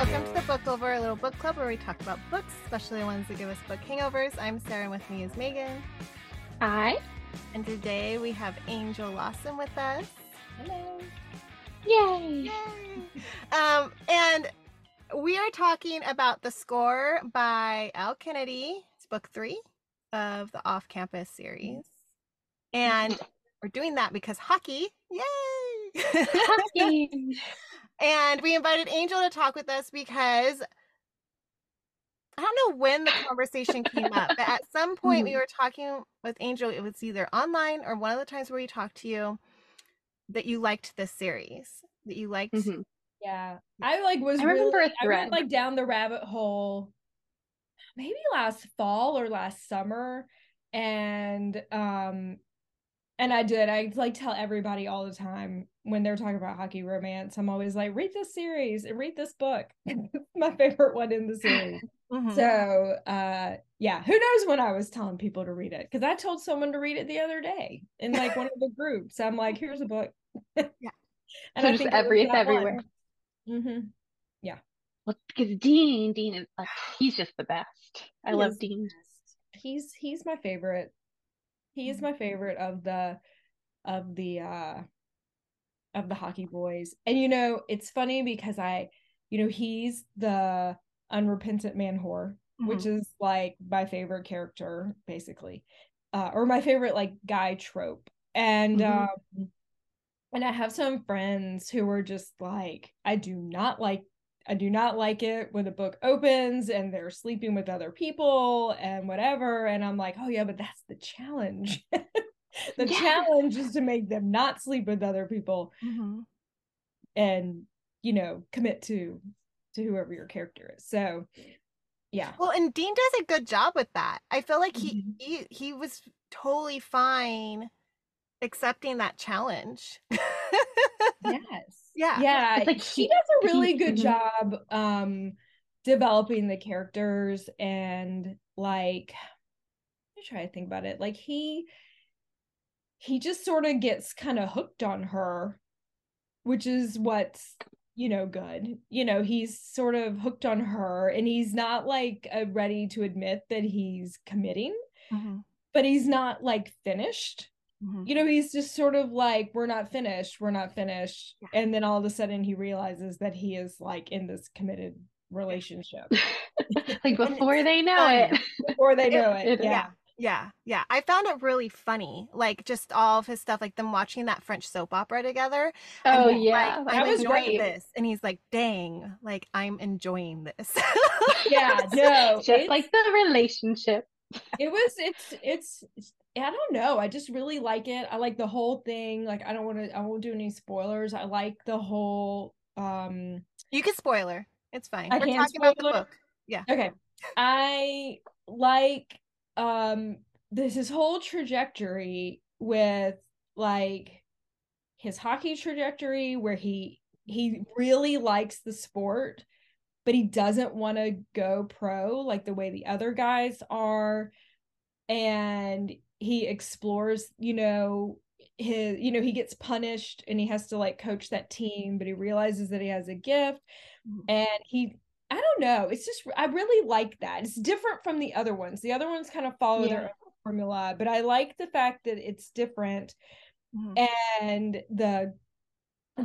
welcome to the Book Over, a little book club where we talk about books, especially the ones that give us book hangovers. I'm Sarah, and with me is Megan. Hi. And today we have Angel Lawson with us. Hello. Yay. Yay. Um, and we are talking about The Score by Elle Kennedy. It's book three of the Off Campus series. And we're doing that because hockey. Yay! Hockey. and we invited Angel to talk with us because I don't know when the conversation came up, but at some point we Mhm. were talking with Angel. It was either online or one of the times where we talked to you that you liked this series, that you liked. Mhm. Yeah, I like was I remember really, a I went like down the rabbit hole, maybe last fall or last summer, and um, and I did. I like tell everybody all the time when they're talking about hockey romance. I'm always like, read this series and read this book. my favorite one in the series. Mhm. So, uh, yeah, who knows when I was telling people to read it? Because I told someone to read it the other day in like one of the groups. I'm like, here's a book. Yeah. and So I just think every it's everywhere. Mm-hmm. Yeah. Well, because Dean, Dean is like he's just the best. I He love Dean. He's he's my favorite. He is my favorite of the of the uh of the hockey boys. And you know, it's funny because I, you know, he's the unrepentant man whore, which Mm-hmm. is like my favorite character, basically. Uh, or my favorite like guy trope. And Mhm. um and I have some friends who are just like, I do not like I do not like it when the book opens and they're sleeping with other people and whatever. And I'm like, oh yeah, but that's the challenge. the Yeah. challenge is to make them not sleep with other people Mhm. and you know commit to to whoever your character is. So yeah. Well, and Dean does a good job with that. I feel like he Mhm. he, he was totally fine accepting that challenge. Yes. Yeah. Yeah. It's like he he- does a he- really good mhm. job um developing the characters and like let me try to think about it. Like he he just sort of gets kind of hooked on her, which is what's you know good. You know, he's sort of hooked on her and he's not like uh, ready to admit that he's committing, Mhm. but he's not like finished Mhm. you know he's just sort of like we're not finished we're not finished Yeah. and then all of a sudden he realizes that he is like in this committed relationship like before they know funny. it. before they know it, it is. yeah Yeah, yeah. I found it really funny. Like just all of his stuff, like them watching that French soap opera together. and Oh he's yeah, like, that I'm was enjoying great. this. And he's like, dang, like I'm enjoying this. yeah no just like the relationship. it was it's it's it's- i don't know i just really like it i like the whole thing like i don't want to i won't do any spoilers i like the whole um you can spoiler. It's fine. I We're talking about the spoiler? book. Okay. I like um this his whole trajectory with like his hockey trajectory where he he really likes the sport but he doesn't want to go pro like the way the other guys are and he explores you know his you know he gets punished and he has to like coach that team but he realizes that he has a gift Mhm. and he i don't know it's just i really like that it's different from the other ones the other ones kind of follow Yeah. their own formula but i like the fact that it's different Mhm. and the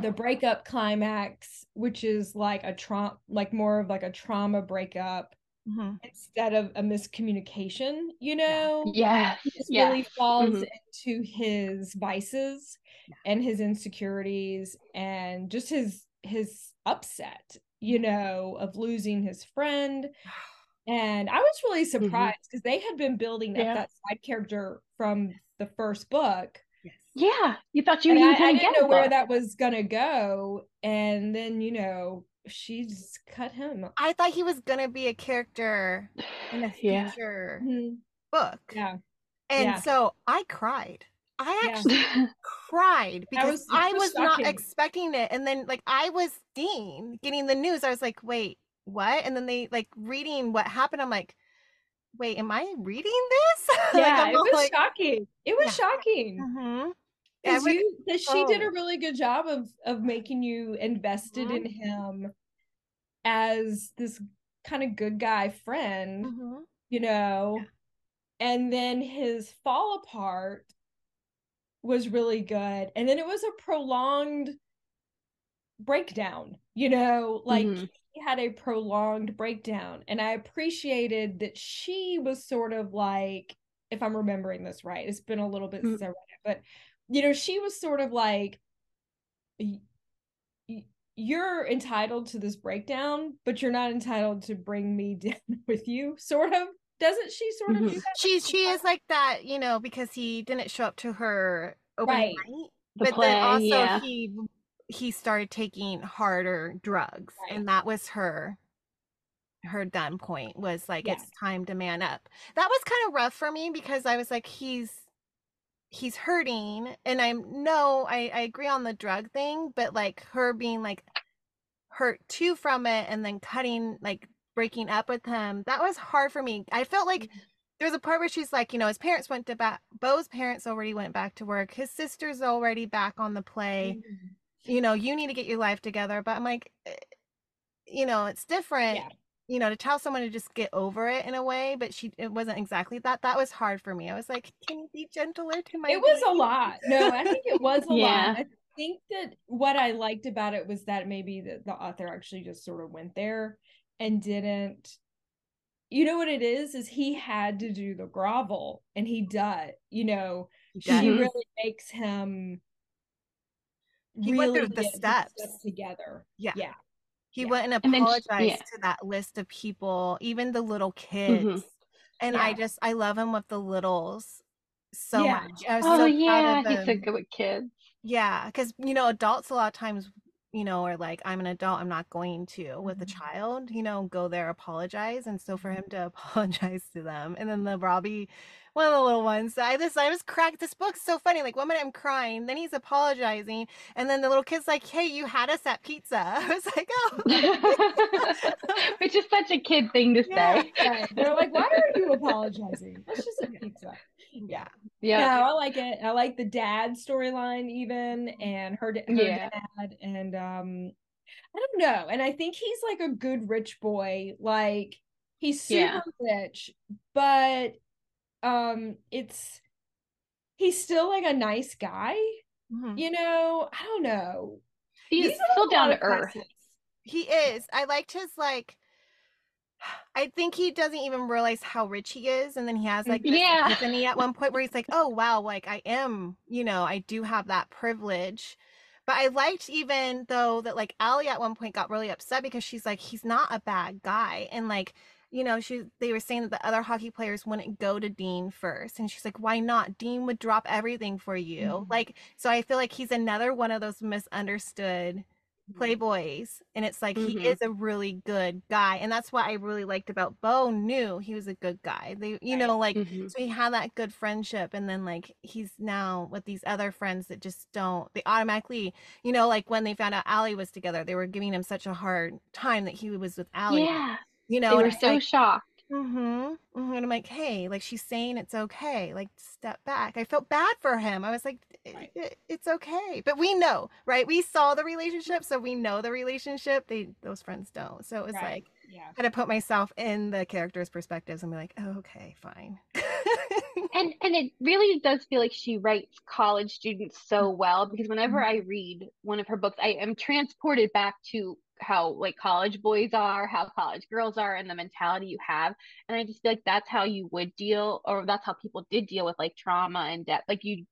the breakup climax which is like a trauma like more of like a trauma breakup Mhm. instead of a miscommunication you know Yes, he just yes. really falls Mhm. into his vices and his insecurities and just his his upset you know of losing his friend and i was really surprised because they had been building up Mm-hmm. Yeah. that side character from the first book Yes. Yeah, you thought you and were I, I didn't get know where both. that was gonna go and then you know she's cut him I thought he was gonna be a character in a future Mhm. book. yeah And yeah. so I cried. I Yeah. actually cried because was- I was was not expecting it. And then like I was Dean getting the news. I was like, wait, what? And then they like reading what happened. I'm like, wait, am I reading this? Yeah I'm it was like, shocking it was Yeah. shocking mhm. You, she did a oh. really good job of of making you invested in Mhm. him, as this kind of good guy friend, Mhm. you know, and then his fall apart was really good. And then it was a prolonged breakdown, you know, like Mhm. he had a prolonged breakdown. And I appreciated that she was sort of like, if I'm remembering this right, it's been a little bit Mm. since I read it, but you know, she was sort of like, "Y- y- you're entitled to this breakdown, but you're not entitled to bring me down with you, sort of. Doesn't she sort of mm-hmm. do that? She she is like that, you know, because he didn't show up to her opening Right. night. The but play, then also yeah. he he started taking harder drugs Right. and that was her her done point was like Yeah. it's time to man up that was kind of rough for me because i was like he's he's hurting and i'm no i i agree on the drug thing but like her being like hurt too from it and then cutting like breaking up with him that was hard for me i felt like Mm-hmm. there was a part where she's like, you know, his parents went to back. Beau's parents already went back to work. His sister's already back on the play. Mhm. You know, you need to get your life together. But I'm like, eh, you know, it's different. Yeah. You know, to tell someone to just get over it in a way, but she it wasn't exactly that. That was hard for me. I was like, can you be gentler to my? It was a lot. No, I think it was a Yeah. lot. I think that what I liked about it was that maybe the, the author actually just sort of went there and didn't. You know what it is? Is he had to do the grovel, and he does. You know, He she. Really makes him. He went through the get his steps. together. Yeah. Yeah. He Yeah. went and And she- yeah. to that list of people, even the little kids. And I just I love him with the littles so Yeah. much. I was Oh so yeah, he's so good with kids. Yeah, because you know, adults a lot of times, you know, are like, I'm an adult, I'm not going to with a Mhm. child, you know, go there, apologize. And so for Mm-hmm. him to apologize to them, and then the Robbie, one of the little ones, I just I was cracked. This book's so funny. Like one minute I'm crying, then he's apologizing, and then the little kid's like, Hey, you had us at pizza. I was like, Oh Which is such a kid thing to Yeah. say. Right. They're like, why are you apologizing? Let's just a pizza. yeah. Yeah. No, I like it. I like the dad storyline even and her, her Yeah. dad and um I don't know. And I think he's like a good rich boy. Like he's super Yeah. rich, but um it's he's still like a nice guy, Mhm. you know? I don't know. He's These are still down to earth. facets. He is. I liked his like I think he doesn't even realize how rich he is and then he has like this Yeah. epiphany at one point where he's like, "Oh wow, like I am, you know, I do have that privilege." But I liked even though that like Allie at one point got really upset because she's like, "He's not a bad guy." And like you know, she they were saying that the other hockey players wouldn't go to Dean first. And she's like, why not? Dean would drop everything for you. Mhm. Like, so I feel like he's another one of those misunderstood playboys and it's like Mhm. he is a really good guy and that's what i really liked about beau knew he was a good guy they you know like Mhm. so he had that good friendship and then like he's now with these other friends that just don't they automatically you know like when they found out Allie was together they were giving him such a hard time that he was with Allie Yeah. You They know were and so shocked. Mm-hmm. hmm And I'm like, hey, like she's saying it's okay. Like step back. I felt bad for him. I was like, Right. I- it's okay. But we know, right? We saw the relationship, so we know the relationship. They those friends don't. So it was Right. like Yeah. I had to put myself in the characters' perspectives and be like, oh, okay, fine. And and it really does feel like she writes college students so well because whenever I read one of her books, I am transported back to how like college boys are, how college girls are, and the mentality you have. And I just feel like that's how you would deal, or that's how people did deal with like trauma and death. Like you,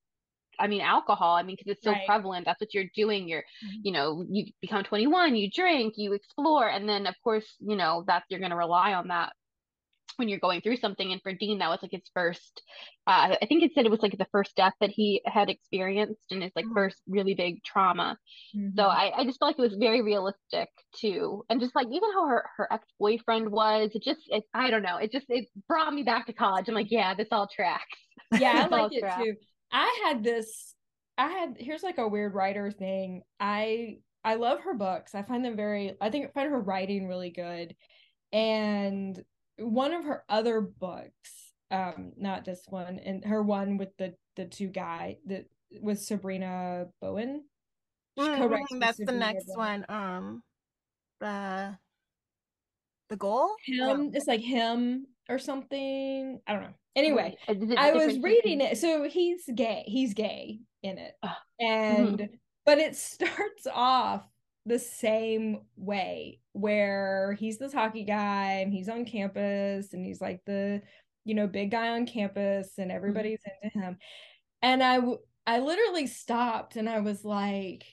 I mean, alcohol. I mean, because it's so Right. prevalent. That's what you're doing. You're, Mhm. you know, you become 21, you drink, you explore, and then of course, you know, that you're going to rely on that when you're going through something. And for Dean, that was like his first, uh, I think it said it was like the first death that he had experienced and his like Mhm. first really big trauma. So Mhm. I, I just felt like it was very realistic too. And just like even how her, her ex-boyfriend was, it just, it, I don't know, it just, it brought me back to college. I'm like, yeah, this all tracks. yeah, I like it tracks. too. I had this. I had here's like a weird writer thing. I I love her books. I find them very. I think I find her writing really good. And one of her other books, um, not this one, and her one with the the two guy that with Sarina Bowen. She co-writes Mhm, with That's the next Bowen. one. Um, the The goal? him. It's like him or something. I don't know. Anyway, is it I was reading it. So he's gay. He's gay in it. Ah, And but it starts off the same way where he's this hockey guy and he's on campus and he's like the you know big guy on campus and everybody's into him. And I w- I literally stopped and I was like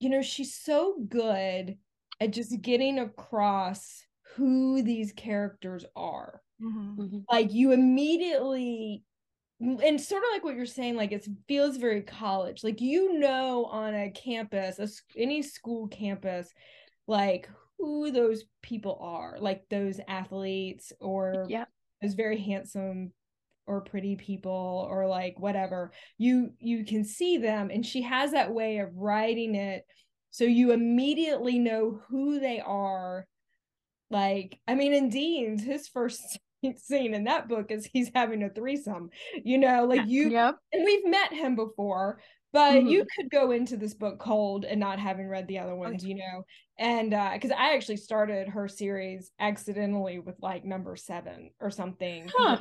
you know she's so good at just getting across who these characters are Mhm. Mhm. like you immediately and sort of like what you're saying like it feels very college. Like you know on a campus a, any school campus like who those people are like those athletes or Yeah. those very handsome or pretty people or like whatever. You you can see them and she has that way of writing it so you immediately know who they are. Like i mean in dean's his first scene in that book is he's having a threesome you know like you Yep. and we've met him before but Mhm. you could go into this book cold and not having read the other ones you know and uh because i actually started her series accidentally with like number seven or something Huh.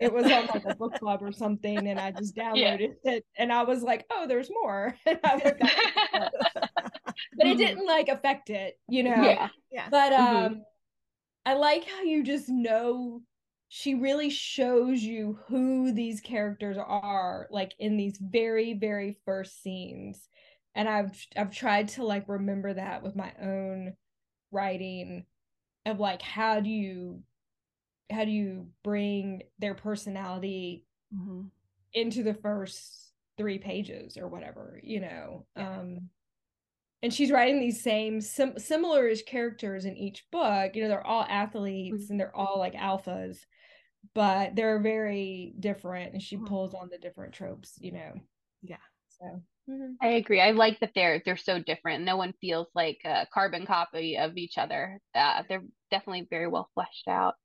it was on like a book club or something and i just downloaded it and i was like oh there's more and I looked at it. but it Mhm. didn't like affect it you know Yeah. Yeah. but Mhm. um i like how you just know she really shows you who these characters are like in these very very first scenes and i've i've tried to like remember that with my own writing of like how do you how do you bring their personality Mhm. into the first three pages or whatever you know Yeah. um and she's writing these same sim- similar-ish characters in each book you know they're all athletes and they're all like alphas but they're very different and she Mhm. pulls on the different tropes you know Yeah. so mhm. I agree. I like that they're they're so different. No one feels like a carbon copy of each other. Uh, they're definitely very well fleshed out.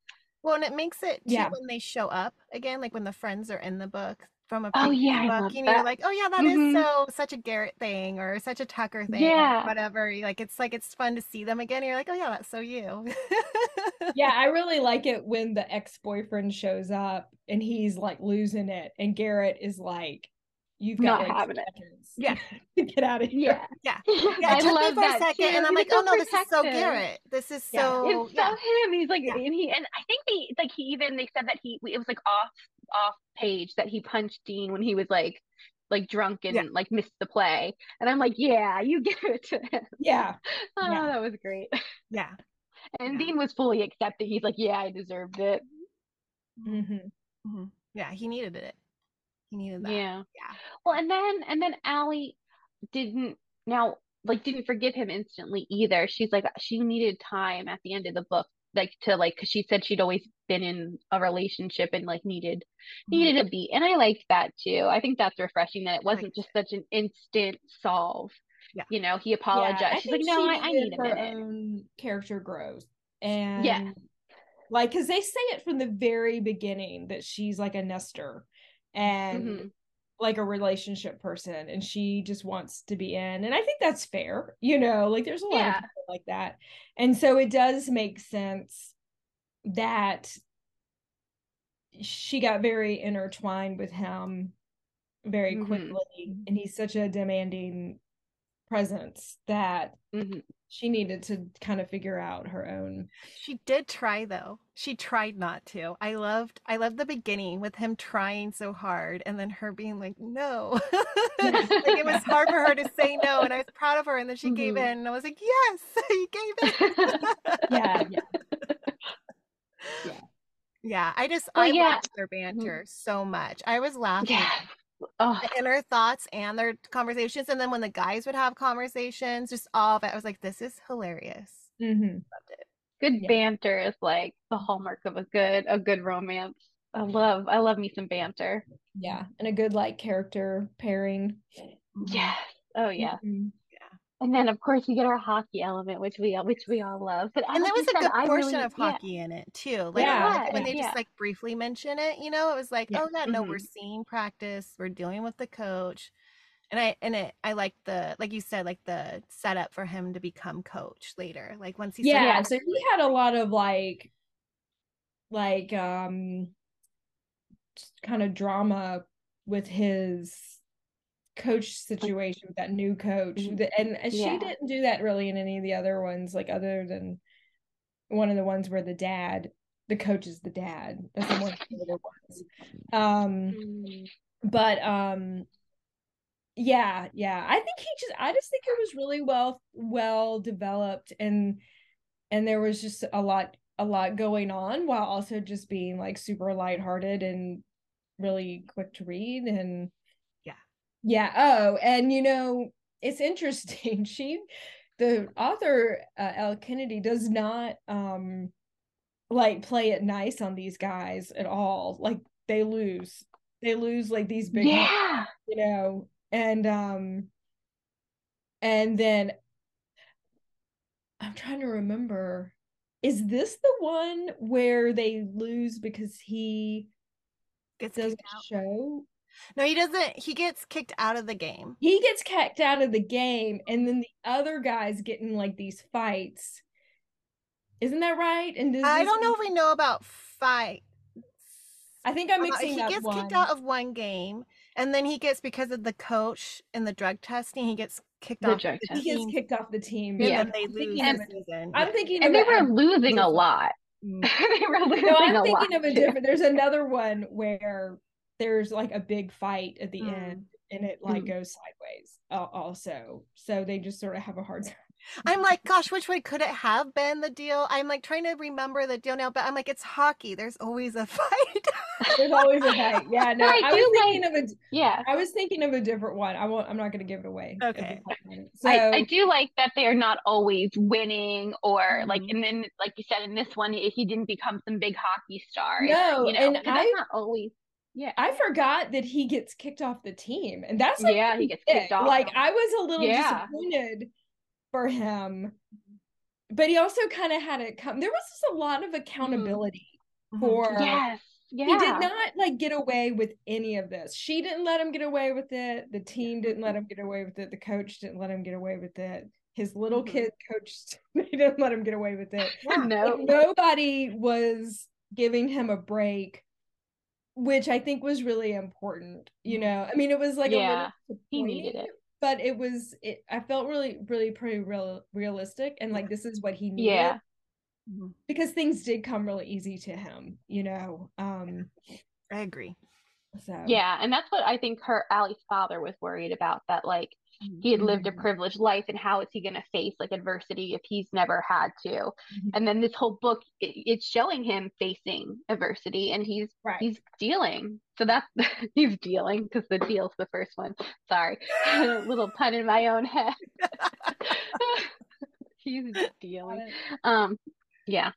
Well, and it makes it too Yeah. when they show up again, like when the friends are in the book from a Oh, yeah, book, and you're that. like, oh yeah, that is Mhm. so such a Garrett thing or such a Tucker thing, Yeah. whatever. Like it's like it's fun to see them again. You're like, oh yeah, that's so you. yeah i really like it when the ex-boyfriend shows up and he's like losing it and garrett is like you've got Not having it. Yeah. get out of here Yeah. Yeah. Yeah, I love me for a that second, too. and I'm He's like, so oh no, this is so. Garrett. This is Yeah. so It's so yeah. him. He's like, and he, and I think they like, he even, they said that he, it was like off, off page that he punched Dean when he was like, like drunk and Yeah. like missed the play. And I'm like, yeah, you give it to him. yeah Oh, Yeah. that was great. Yeah. And Yeah. Dean was fully accepting. He's like, yeah, I deserved it. hmm hmm Yeah, he needed it. He needed that. Yeah. Yeah. Well, and then, and then Allie didn't, now, like, didn't forgive him instantly either. She's like, she needed time at the end of the book, like, to, like, because she said she'd always been in a relationship and, like, needed, Mhm. needed a beat. And I liked that too. I think that's refreshing that it wasn't just such an instant solve. Yeah. You know, he apologized. I She's like, no, she I, I need a her minute. own character growth, and Yeah. like because they say it from the very beginning that she's like a nester and Mhm. Like a relationship person, and she just wants to be in, and I think that's fair. You know, like there's a lot Yeah. of people like that, and so it does make sense that she got very intertwined with him very Mhm. quickly, and he's such a demanding presence that Mhm. She needed to kind of figure out her own She did try though. She tried not to. I loved I loved the beginning with him trying so hard and then her being like, no. like it was hard for her to say no and I was proud of her and then she gave Mhm. in and I was like, Yes, you gave in. yeah yeah yeah, I just Well, I yeah. their banter so much. I was laughing. Yeah. Oh, The inner thoughts and their conversations. And then when the guys would have conversations, just all of it, I was like, this is hilarious. Mm-hmm. Loved it. good Yeah. banter is like the hallmark of a good a good romance. I love I love me some banter. yeah and a good like character pairing. Yes. Oh yeah. Mhm. And then of course we get our hockey element, which we all which we all love. But And there was a good portion really- of yeah. hockey in it too. Like Yeah, I like it when yeah. they just like briefly mention it, you know, it was like, Yeah. oh yeah, no, we're Mhm. seeing practice, we're dealing with the coach. and I and it I like the like you said like the setup for him to become coach later. Like once he yeah, started, so he had a lot of like like um kind of drama with his coach situation with that new coach Mhm. And and she Yeah. didn't do that really in any of the other ones like other than one of the ones where the dad the coach is the dad that's the one the ones um Mm. but um yeah yeah i think he just i just think it was really well well developed and and there was just a lot a lot going on while also just being like super lighthearted and really quick to read and Yeah. oh and you know it's interesting she the author uh, Elle Kennedy does not um like play it nice on these guys at all like they lose they lose like these big Yeah. you know and um and then i'm trying to remember is this the one where they lose because he gets doesn't show No, he doesn't. He gets kicked out of the game. he gets kicked out of the game and then the other guys get in like these fights isn't that right and does I this don't know if we know about fight. i think i'm Uh, mixing he up gets one. kicked out of one game, and then he gets because of the coach and the drug testing. He gets kicked The off. drug the he gets team, kicked off the team and Yeah. then they I'm lose thinking the of- season. i'm thinking And they were a- losing a lot. Mm. they were losing No, a I'm lot. thinking of a different. There's another one where there's like a big fight at the Mm. end, and it like Mm. goes sideways. al- Also, so they just sort of have a hard time. I'm like, gosh, which way could it have been the deal? I'm like trying to remember the deal now, but I'm like, it's hockey. There's always a fight. There's always a fight. Yeah, no, I I, was do thinking of a. Yeah. I was thinking of a different one. I won't. I'm not going to give it away. Okay. So I, I do like that they're not always winning or like Mhm. and then like you said in this one he didn't become some big hockey star. No, you know, and 'cause that's not always yeah. I forgot that he gets kicked off the team, and that's like Yeah, he gets kicked big. off. Like I was a little Yeah. disappointed for him, but he also kind of had it come. There was just a lot of accountability Mhm. for. yes. Yeah. He did not like get away with any of this. She didn't let him get away with it. The team didn't let him get away with it. The coach didn't let him get away with it. His little Mhm. kid coach they didn't let him get away with it. No. Like, nobody was giving him a break, which I think was really important. You know, I mean, it was like Yeah, a little he needed it. but it was. It, I felt really, really pretty real, realistic, and like this is what he needed. Yeah. Mhm. because things did come really easy to him. You know, um, I agree. so Yeah, and that's what I think her Allie's father was worried about that like he had lived a Mhm. privileged life and how is he going to face like adversity if he's never had to Mhm. and then this whole book it, it's showing him facing adversity and he's right. he's dealing so that's he's dealing because the deal's the first one sorry a little pun in my own head he's dealing um yeah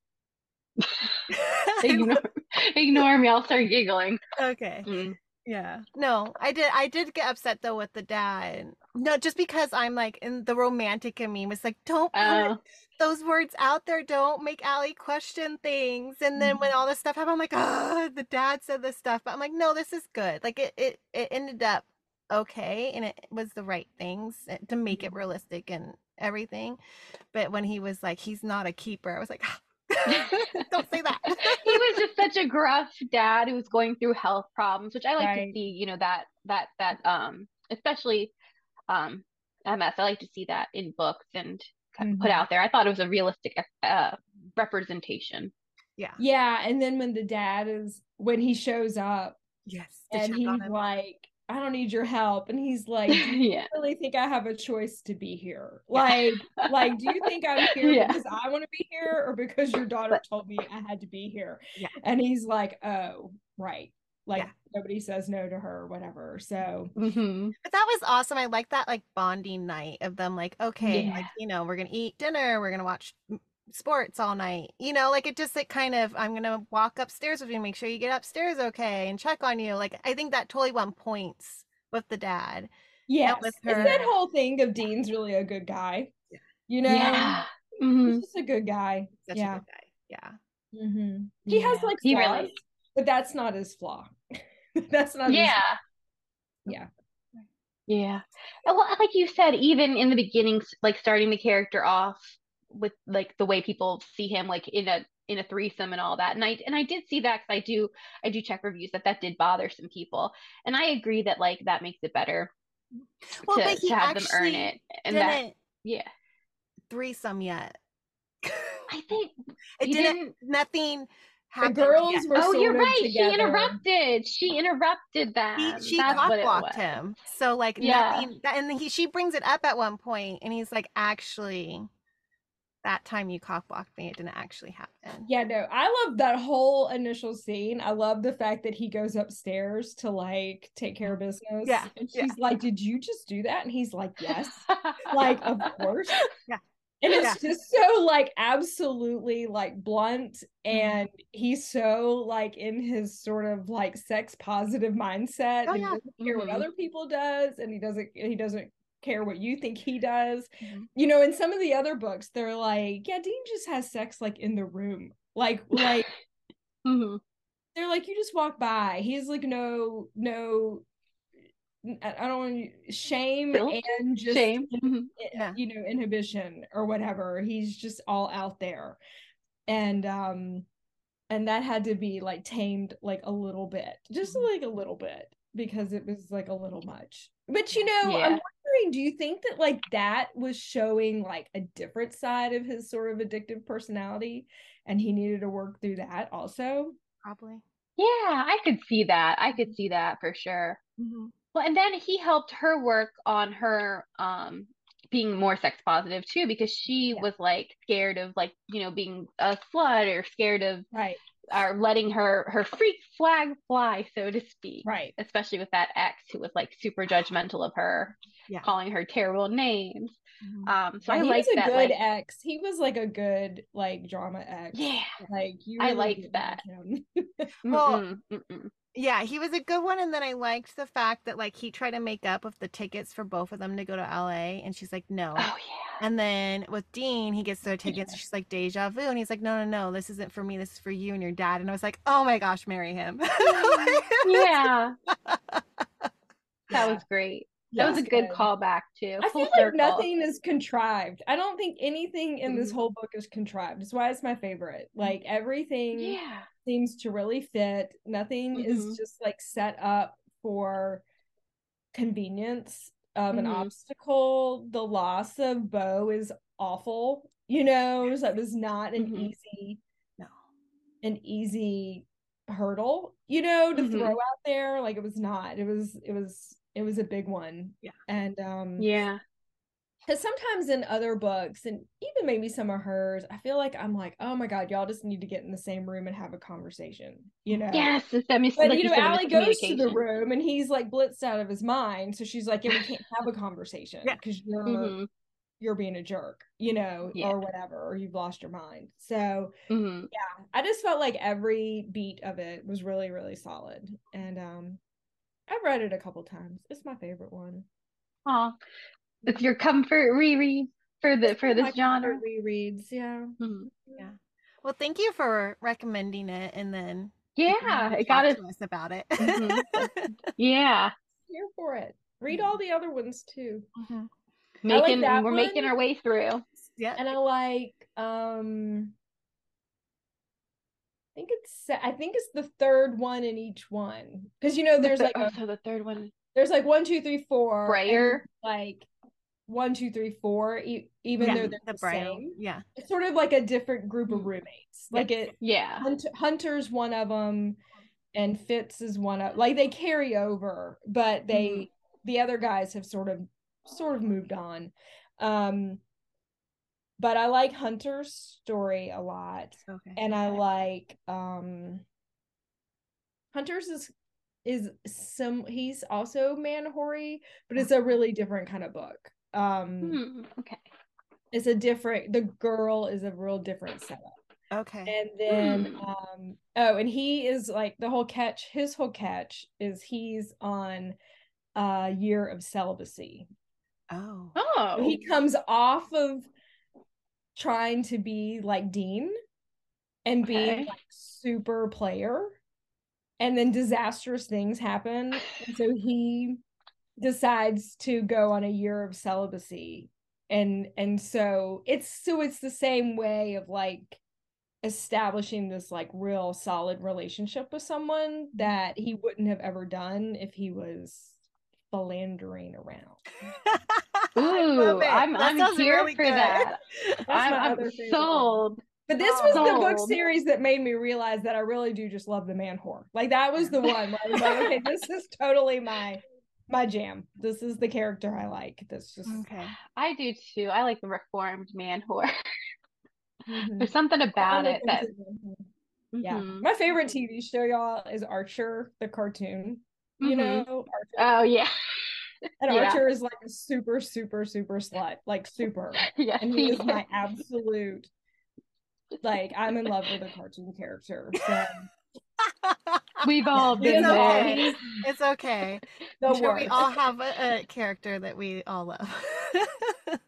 ignore, ignore me i'll start giggling okay. Mm. Yeah. No, I did I did get upset though with the dad. No, just because I'm like in the romantic in me was like, don't put uh, those words out there. Don't make Allie question things. And then when all this stuff happened, I'm like, oh, the dad said this stuff. But I'm like, no, this is good. Like it it, it ended up okay and it was the right things eh, to make it realistic and everything. But when he was like, he's not a keeper, I was like, don't say that. he was just such a gruff dad who was going through health problems, which I like Right. to see, you know, that that that um especially um MS. I like to see that in books and c- put Mhm. out there. I thought it was a realistic uh representation. yeah. Yeah, and then when the dad is when he shows up Yes. and he's like, I don't need your help, and he's like, Do you yeah. really think I have a choice to be here? Like, like, do you think I'm here Yeah. because I want to be here or because your daughter But- told me I had to be here? Yeah. And he's like, Oh, right. Like Yeah. nobody says no to her or whatever. So hmm But that was awesome. I like that like bonding night of them like, okay, like, you know, we're gonna eat dinner, we're gonna watch sports all night. You know, like it just like kind of I'm gonna walk upstairs with you, make sure you get upstairs okay and check on you. Like I think that totally won points with the dad. yeah with it's that whole thing of Dean's really a good guy. Yeah. You know, Yeah. hmm he's just a good guy. Such yeah. a good guy. Yeah. hmm He has like He flaws, really but that's not his flaw. that's not his Yeah. Yeah. Yeah. Well, like you said, even in the beginning, like starting the character off with like the way people see him, like in a in a threesome and all that. And I and I did see that because I do I do check reviews that that did bother some people, and I agree that like that makes it better Well, to but he to have them earn it, and that didn't yeah, threesome yet. I think It didn't. didn't. Nothing The girls yet. were Oh, you're of right. She interrupted. She interrupted that. them. she That's cock what it blocked him. So like Yeah. nothing. And he she brings it up at one point, and he's like, actually, that time you cock blocked me, it didn't actually happen. Yeah, no, I love that whole initial scene. I love the fact that he goes upstairs to like take care of business. Yeah, And yeah. she's like, Did you just do that? And he's like, Yes. like, of course. Yeah. And it's just so like absolutely like blunt Mm-hmm. and he's so like in his sort of like sex positive mindset Oh, and he doesn't care what Mhm. other people does and he doesn't he doesn't care what you think he does. Mhm. You know, in some of the other books, they're like, yeah, Dean just has sex like in the room. Like like Mhm. they're like you just walk by. He's like no no I I don't want shame Guilt? and just Shame. Mhm. Yeah. you know inhibition or whatever he's just all out there and um and that had to be like tamed like a little bit just Mhm. like a little bit because it was like a little much but you know i'm wondering do you think that like that was showing like a different side of his sort of addictive personality and he needed to work through that also Probably. Yeah, I could see that. I could see that for sure. Mhm. Well, and then he helped her work on her um being more sex positive too, because she Yeah. was like scared of like, you know, being a slut or scared of right or letting her her freak flag fly, so to speak. right Especially with that ex who was like super judgmental of her, Yeah. calling her terrible names. Mhm. Um, so Yeah, I like a that. good Like, ex he was like a good like drama ex yeah. like you I really liked that. him. Well, Mm-mm, mm-mm. Yeah, he was a good one, and then I liked the fact that like he tried to make up with the tickets for both of them to go to LA, and she's like, no. Oh yeah. And then with Dean, he gets their tickets. She's like, deja vu. And he's like, no, no, no, this isn't for me. This is for you and your dad. And I was like, oh my gosh, marry him. Yeah. That was great. That was a good good. callback too. I feel like circle. nothing is contrived. I don't think anything in this Mhm. whole book is contrived. That's why it's my favorite. Like everything Yeah. Seems to really fit. Nothing Mhm. is just like set up for convenience of an Mhm. obstacle. The loss of Beau is awful. You know, so it was not an Mhm. easy no. an easy hurdle, you know, to Mhm. throw out there. Like it was not. It was it was it was a big one. Yeah. And um Yeah. Because sometimes in other books and even maybe some of hers, I feel like I'm like, oh my god, y'all just need to get in the same room and have a conversation, you know? Yes. It's that mis- But like you know, Allie goes to the room and he's like blitzed out of his mind. So she's like, yeah, we can't have a conversation Yeah. because you're Mhm. you're being a jerk, you know, Yeah. or whatever, or you've lost your mind. So Mhm. yeah, I just felt like every beat of it was really, really solid. And um I've read it a couple times. It's my favorite one. Aw. It's your comfort reread for the for this my genre. rereads, yeah. Mhm. Yeah. Well, thank you for recommending it and then Yeah. talk It got us. to us about it. Mhm. Yeah. Here for it. Read all the other ones too. Mhm. Making that we're making our way through. Yeah. And I like um I think it's I think it's the third one in each one. Because you know there's The like a, oh, so the third one. there's like one, two, three, four. and Briar. like one, two, three, four, e- even Yeah, though they're the the, same. Yeah. It's sort of like a different group of Mm. roommates. Like it Yeah. Hunt- Hunter's one of them, and Fitz is one of like they carry over, but they Mm-hmm. the other guys have sort of sort of moved on. Um, but I like Hunter's story a lot, Okay. and I like um Hunter's is is some he's also man hoary, but it's a really different kind of book. Um, Hmm, Okay. it's a different. The girl is a real different setup. Okay. And then Hmm. um oh and he is like the whole catch his whole catch is he's on a year of celibacy. Oh. Oh. So he comes off of trying to be like Dean and being like super player and then disastrous things happen and so he decides to go on a year of celibacy and and so it's so it's the same way of like establishing this like real solid relationship with someone that he wouldn't have ever done if he was philandering around. Ooh, I'm I'm here really for good. that. I'm, I'm sold. But this was sold. the book series that made me realize that I really do just love the man whore. Like that was the one where I was like, okay, this is totally my my jam. This is the character I like. That's just okay. I do too. I like the reformed man whore. Mm-hmm. There's something about it that. Mm-hmm. Yeah, my favorite TV show, y'all, is Archer, the cartoon. You mm-hmm. know, Archer. oh yeah. And yeah. Archer is like a super, super, super slut, like super. Yeah, and he, he is, is my absolute. Like I'm in love with a cartoon character. So We've all been it's okay. It's okay. No sure we all have a, a, character that we all love.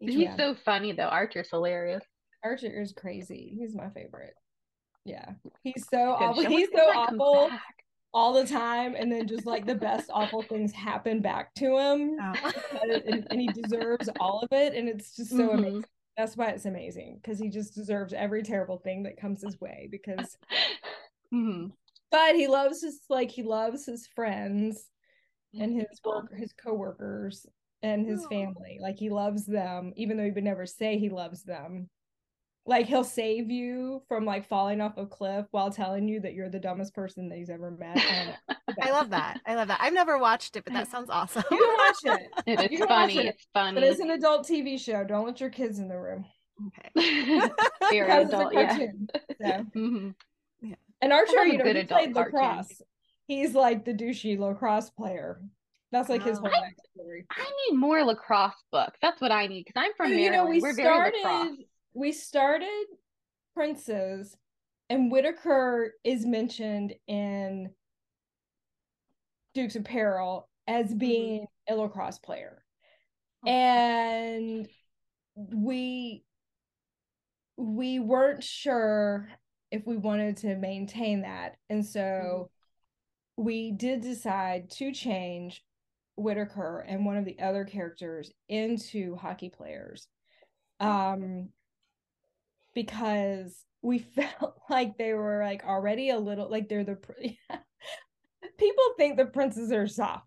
He's yeah. so funny though. Archer's hilarious. Archer is crazy. He's my favorite. Yeah, he's so awful. He's so awful all the time, and then just like the best awful things happen back to him, oh. and, and, he deserves all of it. And it's just so mm-hmm. amazing. That's why it's amazing because he just deserves every terrible thing that comes his way. Because Mm-hmm. But he loves his like he loves his friends and his work his coworkers and his family. Like he loves them, even though he would never say he loves them. Like he'll save you from like falling off a cliff while telling you that you're the dumbest person that he's ever met. I love that. I love that. I've never watched it, but that sounds awesome. You can watch it. it is funny. It. It's funny. But it's an adult TV show. Don't let your kids in the room. Okay. Very adult, yeah. So. Mm-hmm. And Archer, you know, he played lacrosse. He's like the douchey lacrosse player. That's like his whole I, story. I need more lacrosse books. That's what I need because I'm from Maryland. You know, we We're started. We started Princes, and Whitaker is mentioned in Dukes of Peril as mm-hmm. being mm-hmm. a lacrosse player, and we we weren't sure if we wanted to maintain that. And so mm-hmm. we did decide to change Whittaker and one of the other characters into hockey players. Um because we felt like they were like already a little like they're the people think the princes are soft.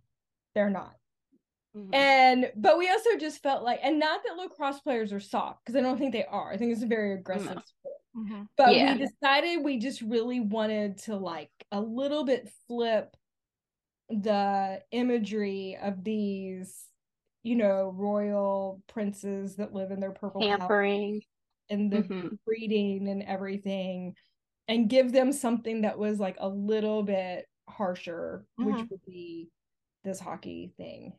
They're not. Mm-hmm. And but we also just felt like, and not that lacrosse players are soft because I don't think they are. I think it's a very aggressive no. sport. Mm-hmm. But yeah. we decided we just really wanted to like a little bit flip the imagery of these, you know, royal princes that live in their purple hampering and the mm-hmm. breeding and everything, and give them something that was like a little bit harsher, mm-hmm. which would be this hockey thing.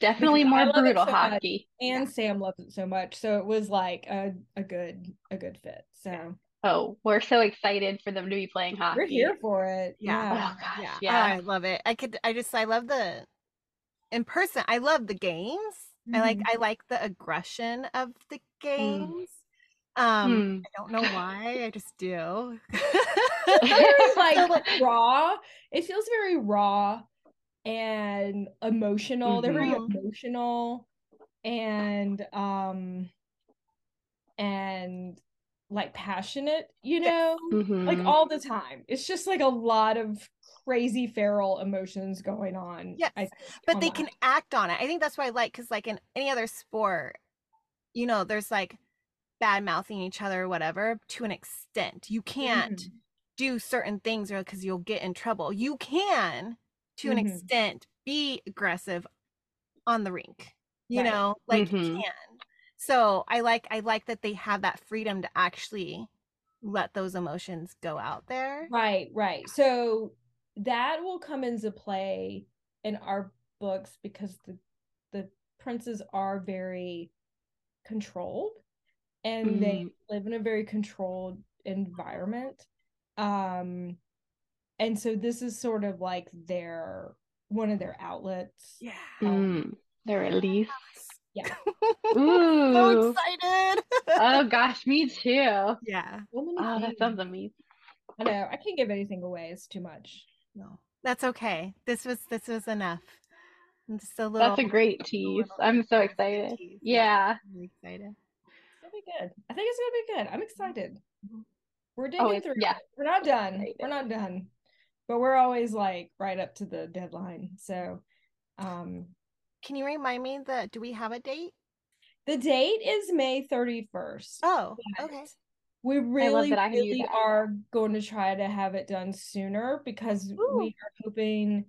Definitely more brutal so hockey. Much, and yeah. Sam loves it so much. So it was like a, a good a good fit. So Oh, we're so excited for them to be playing hockey. We're here for it. Yeah. yeah. Oh gosh. Yeah. yeah. Oh, I love it. I could I just I love the in person. I love the games. Mm. I like mm-hmm. I like the aggression of the mm. games. Mm. Um mm. I don't know why. I just do. it's like raw. It feels very raw and emotional. Mm-hmm. They're very mm-hmm. emotional and um and like passionate, you know, mm-hmm. like all the time. It's just like a lot of crazy feral emotions going on. Yes, think, but they can act on it. I think that's why I like because like in any other sport, you know, there's like bad mouthing each other or whatever to an extent. You can't mm-hmm. do certain things or because you'll get in trouble. You can to mm-hmm. an extent be aggressive on the rink. You right. know, like you mm-hmm. can so i like i like that they have that freedom to actually let those emotions go out there right right so that will come into play in our books because the the princes are very controlled and mm-hmm. they live in a very controlled environment um and so this is sort of like their one of their outlets yeah um, mm, their release yeah. Ooh. so excited. oh gosh, me too. Yeah. Oh, that sounds amazing. I know. I can't give anything away. It's too much. No. That's okay. This was this was enough. Just a little. That's a great tease. little I'm so excited. Tease. Yeah. I'm really excited. It's gonna be good. I think it's gonna be good. I'm excited. Mhm. We're digging Oh, through. yeah. We're not done. We're not done. But we're always like right up to the deadline. So um Can you remind me that do we have a date? the date is May 31st. Oh, okay. We really, that I can really that. are going to try to have it done sooner because Ooh. we are hoping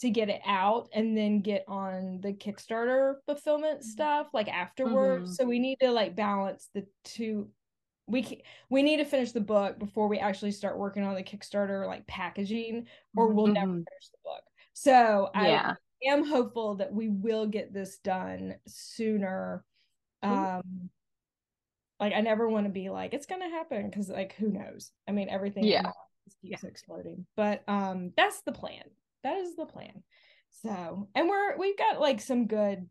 to get it out and then get on the Kickstarter fulfillment stuff like afterwards. Mhm. So we need to like balance the two. We we need to finish the book before we actually start working on the Kickstarter like packaging, or we'll never Mhm. finish the book. So I am hopeful that we will get this done sooner. Ooh. Um like I never want to be like it's gonna happen because like who knows? I mean everything in Yeah. my life just keeps exploding. But um that's the plan. That is the plan. So and we're we've got like some good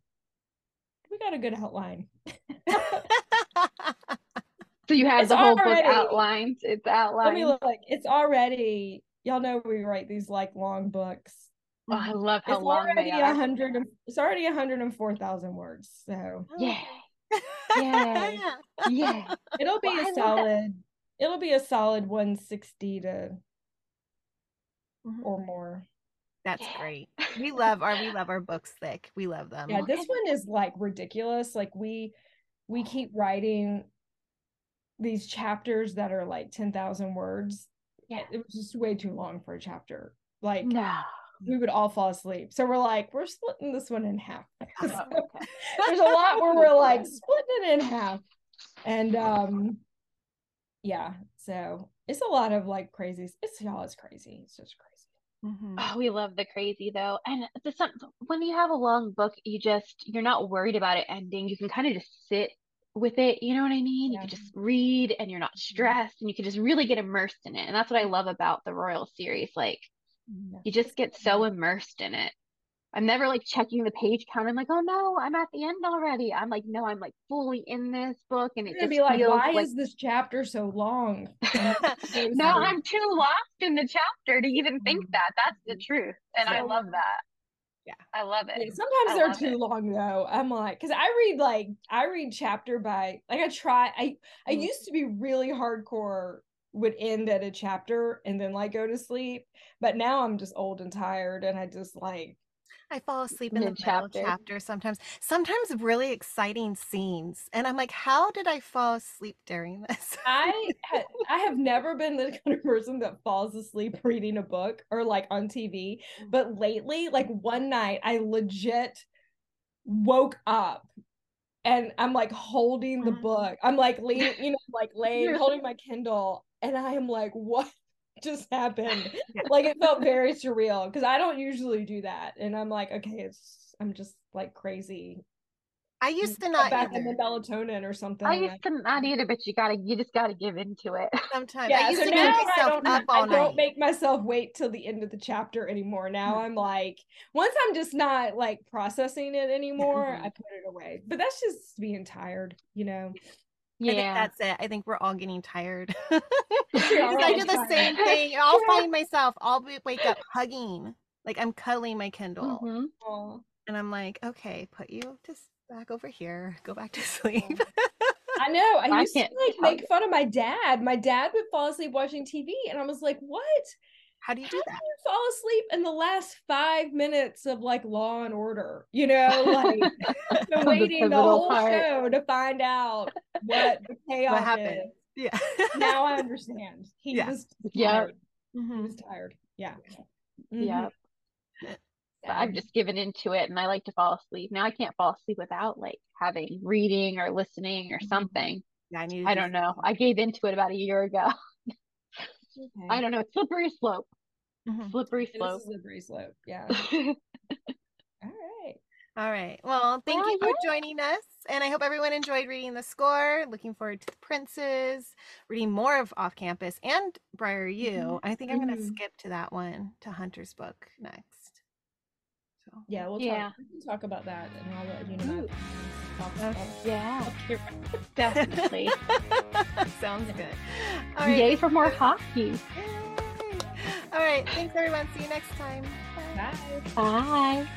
we got a good outline. So you have It's the whole already- book outlined. It's Let outlined. me look. It's already y'all know we write these like long books. Oh, I love how It's long already they a are. hundred and it's already a hundred and four thousand words. So Yeah. Yay. Yeah. it'll be Well, I a love that. solid it'll be a solid 160 to Mhm. or more. That's Yeah. great. We love our we love our books thick. We love them. Yeah, this one is like ridiculous. Like we we keep writing these chapters that are like 10,000 words. Yeah. It was just way too long for a chapter. Like No. we would all fall asleep. So we're like, we're splitting this one in half. Oh, So okay. There's a lot where we're like splitting it in half. And um yeah, so it's a lot of like crazy. It's y'all, it's crazy. It's just crazy. Mhm. Oh, we love the crazy though. And the some when you have a long book, you just you're not worried about it ending. You can kind of just sit with it, you know what I mean? You Yeah. can just read and you're not stressed and you can just really get immersed in it. And that's what I love about the Royal series. Like Yeah. you just get so immersed in it. I'm never like checking the page count. I'm like, oh no, I'm at the end already. I'm like, no, I'm like fully in this book and it just be like, why like is this chapter so long? No. I'm too lost in the chapter to even think Mhm. that. That's the truth. And I love that. Yeah. I love Yeah, it. sometimes I they're too it. long though. I'm like, because I read like I read chapter by like I try. I I Mhm. used to be really hardcore. Would end at a chapter and then like go to sleep, but now I'm just old and tired, and I just like I fall asleep in the middle chapter sometimes. Sometimes really exciting scenes, and I'm like, how did I fall asleep during this? I ha- I have never been the kind of person that falls asleep reading a book or like on TV, but lately, like one night, I legit woke up and I'm like holding the Mhm. book. I'm like leaning, you know, like laying, holding my Kindle, and I am like, what just happened? Yeah. Like it felt very surreal because I don't usually do that, and I'm like, okay, it's I'm just like crazy. I used to not back on either. the melatonin or something. I and used to not either, but you gotta you just gotta give into it. Sometimes Yeah, I used so to now I myself don't, up I all don't make myself wait till the end of the chapter anymore. Now I'm like, once I'm just not like processing it anymore, Mhm. I put it away. But that's just being tired, you know. I think Yeah. that's it. I think we're all getting tired. We I do the tired. same thing. I'll Yeah. find myself. I'll be, wake up hugging, like I'm cuddling my Kindle, Mhm. And I'm like, okay, put you just back over here. Go back to sleep. I know. I I used to can't like make fun of my dad. My dad would fall asleep watching TV, and I was like, "What? How do you How do do that? you fall asleep in the last five minutes of like Law and Order? You know, like The waiting the pivotal whole part. show to find out what the payoff happened? is." Yeah. now I understand. He Yeah. was Yeah. tired. He was tired. Yeah. Yeah. Mhm. But I've just given into it and I like to fall asleep. Now I can't fall asleep without like having reading or listening or Mhm. something. Yeah, I need. I do don't know. I gave into it about a year ago. Okay. I don't know. Slippery slope. Mhm. Slippery It is a slope. slippery slope. Yeah. All right. All right. Well, thank Well, you for joining us. And I hope everyone enjoyed reading the score. Looking forward to the princes, reading more of Off Campus and Briar U. I think I'm going to skip to that one, to Hunter's book next. So, Yeah, we'll Yeah. talk. We can talk about that, and I'll let you know. Ooh. Off- Okay. off- yeah, off camera. definitely. Sounds good. All right. Yay for more hockey. Yay. All right. Thanks, everyone. See you next time. Bye. Bye. Bye.